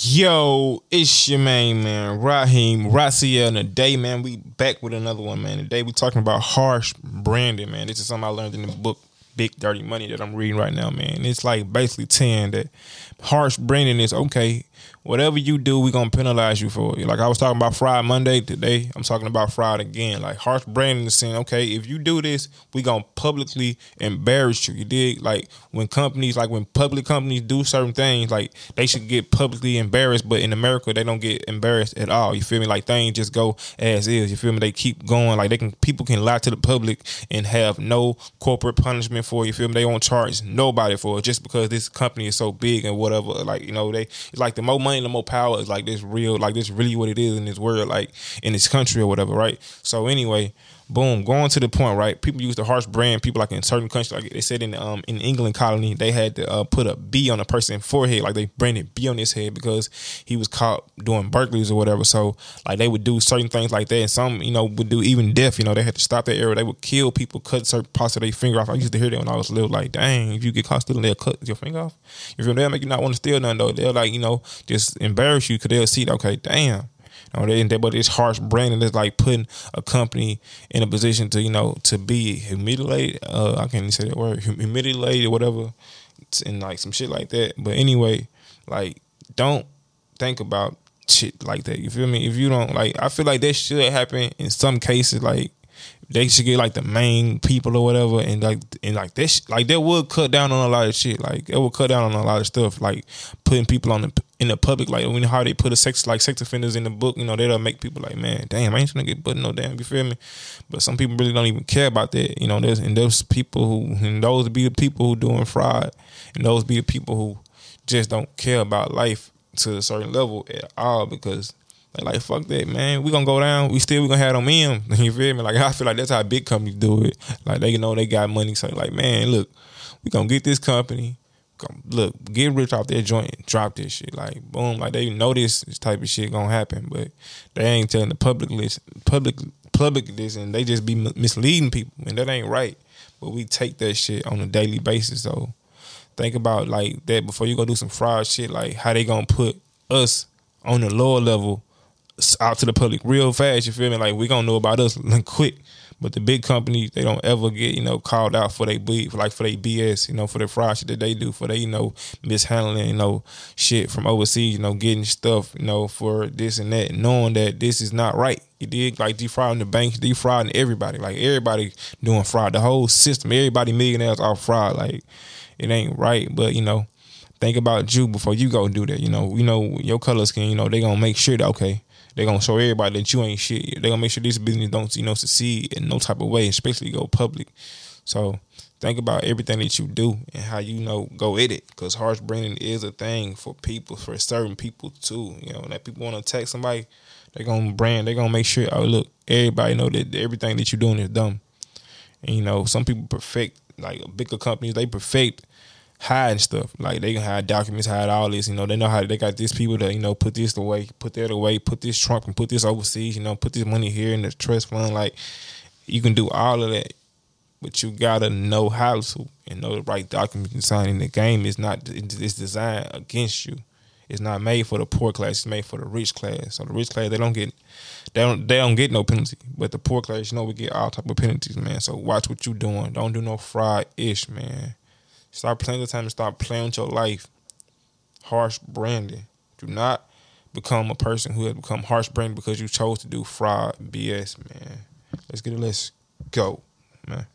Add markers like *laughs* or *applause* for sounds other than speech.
Yo, it's your main man, Raheem Raziel, and today, man, we back with another one, man. Today we talking about harsh branding, man. This is something I learned in the book Big Dirty Money that I'm reading right now, man. It's like basically 10 that harsh branding is okay whatever you do, we're gonna penalize you for it. Like I was talking about Friday Monday today, I'm talking about Friday again. Like harsh branding is saying, okay, if you do this, we gonna publicly embarrass you. You dig? Like when companies, like when public companies do certain things, like they should get publicly embarrassed, but in America they don't get embarrassed at all. You feel me? Like things just go as is. You feel me? They keep going. Like they can people can lie to the public and have no corporate punishment for. You feel me? They won't charge nobody for it just because this company is so big and whatever. Like, you know, they it's like the more money the more power It's like this real, like this really what it is in this world, like in this country or whatever, right? So anyway, boom, going to the point, right? People use the harsh brand. People like in certain countries, like they said in um in England colony, they had to uh, put a B on a person's forehead, like they branded B on his head because he was caught doing burglaries or whatever. So like they would do certain things like that, and some you know would do even death. You know they had to stop that area. They would kill people, cut certain parts of their finger off. I used to hear that when I was little. Like dang, if you get caught stealing, they'll cut your finger off. If you they'll make you not want to steal nothing though. They'll like you know just embarrass you because they'll see okay, damn you know, they, they, but it's harsh branding It's like putting a company in a position to, you know, to be humiliated. Uh, I can't even say that word, humiliated or whatever, and like some shit like that. But anyway, like, don't think about shit like that. You feel me? If you don't like, I feel like that should happen in some cases. Like, they should get like the main people or whatever, and like and like this, like that would cut down on a lot of shit. Like it would cut down on a lot of stuff, like putting people on the in the public. Like you know how they put a sex like sex offenders in the book. You know that'll make people like, man, damn, I ain't trying to get put no damn. You feel me? But some people really don't even care about that. You know, there's and those people who and those be the people who doing fraud, and those be the people who just don't care about life to a certain level at all because they like fuck that, man. We gonna go down. We still we gonna have them in. *laughs* You feel me? Like I feel like that's how big companies do it. Like they you know they got money, so like man, look, we gonna get this company. Look, get rich off their joint, and drop this shit. Like boom, like they know this, this type of shit gonna happen, but they ain't telling the public list, public public this, and they just be misleading people, and that ain't right. But we take that shit on a daily basis, so think about like that before you go do some fraud shit. Like how they gonna put us on the lower level out to the public real fast. You feel me? Like we gonna know about us *laughs* quick. But the big companies, they don't ever get you know called out for they beef, like for their BS, you know, for the fraud shit that they do, for they you know mishandling you know shit from overseas, you know, getting stuff you know for this and that, knowing that this is not right. You did like defrauding the banks, defrauding everybody, like everybody doing fraud, the whole system, everybody millionaires off fraud, like it ain't right. But you know, think about you before you go do that. You know, you know your color skin. You know they gonna make sure that okay they're gonna show everybody that you ain't shit. They're gonna make sure this business don't, you know, succeed in no type of way, especially go public. So think about everything that you do and how you know go at it. Cause harsh branding is a thing for people, for certain people too. You know, that people want to attack somebody, they're gonna brand, they're gonna make sure, oh look, everybody know that everything that you're doing is dumb. And you know, some people perfect like bigger companies, they perfect hiding stuff. Like they can hide documents, hide all this. You know, they know how they got these people to you know put this away, put that away, put this trunk and put this overseas. You know, put this money here in the trust fund. Like you can do all of that, but you gotta know how to and know the right documents and sign. In the game is not it's designed against you. It's not made for the poor class. It's made for the rich class. So the rich class they don't get they don't they don't get no penalty. But the poor class, you know, we get all type of penalties, man. So watch what you doing. Don't do no fraud ish, man. Start playing the time to start playing with your life. Harsh branding. Do not become a person who has become harsh branded because you chose to do fraud BS, man. Let's get it. Let's go, man.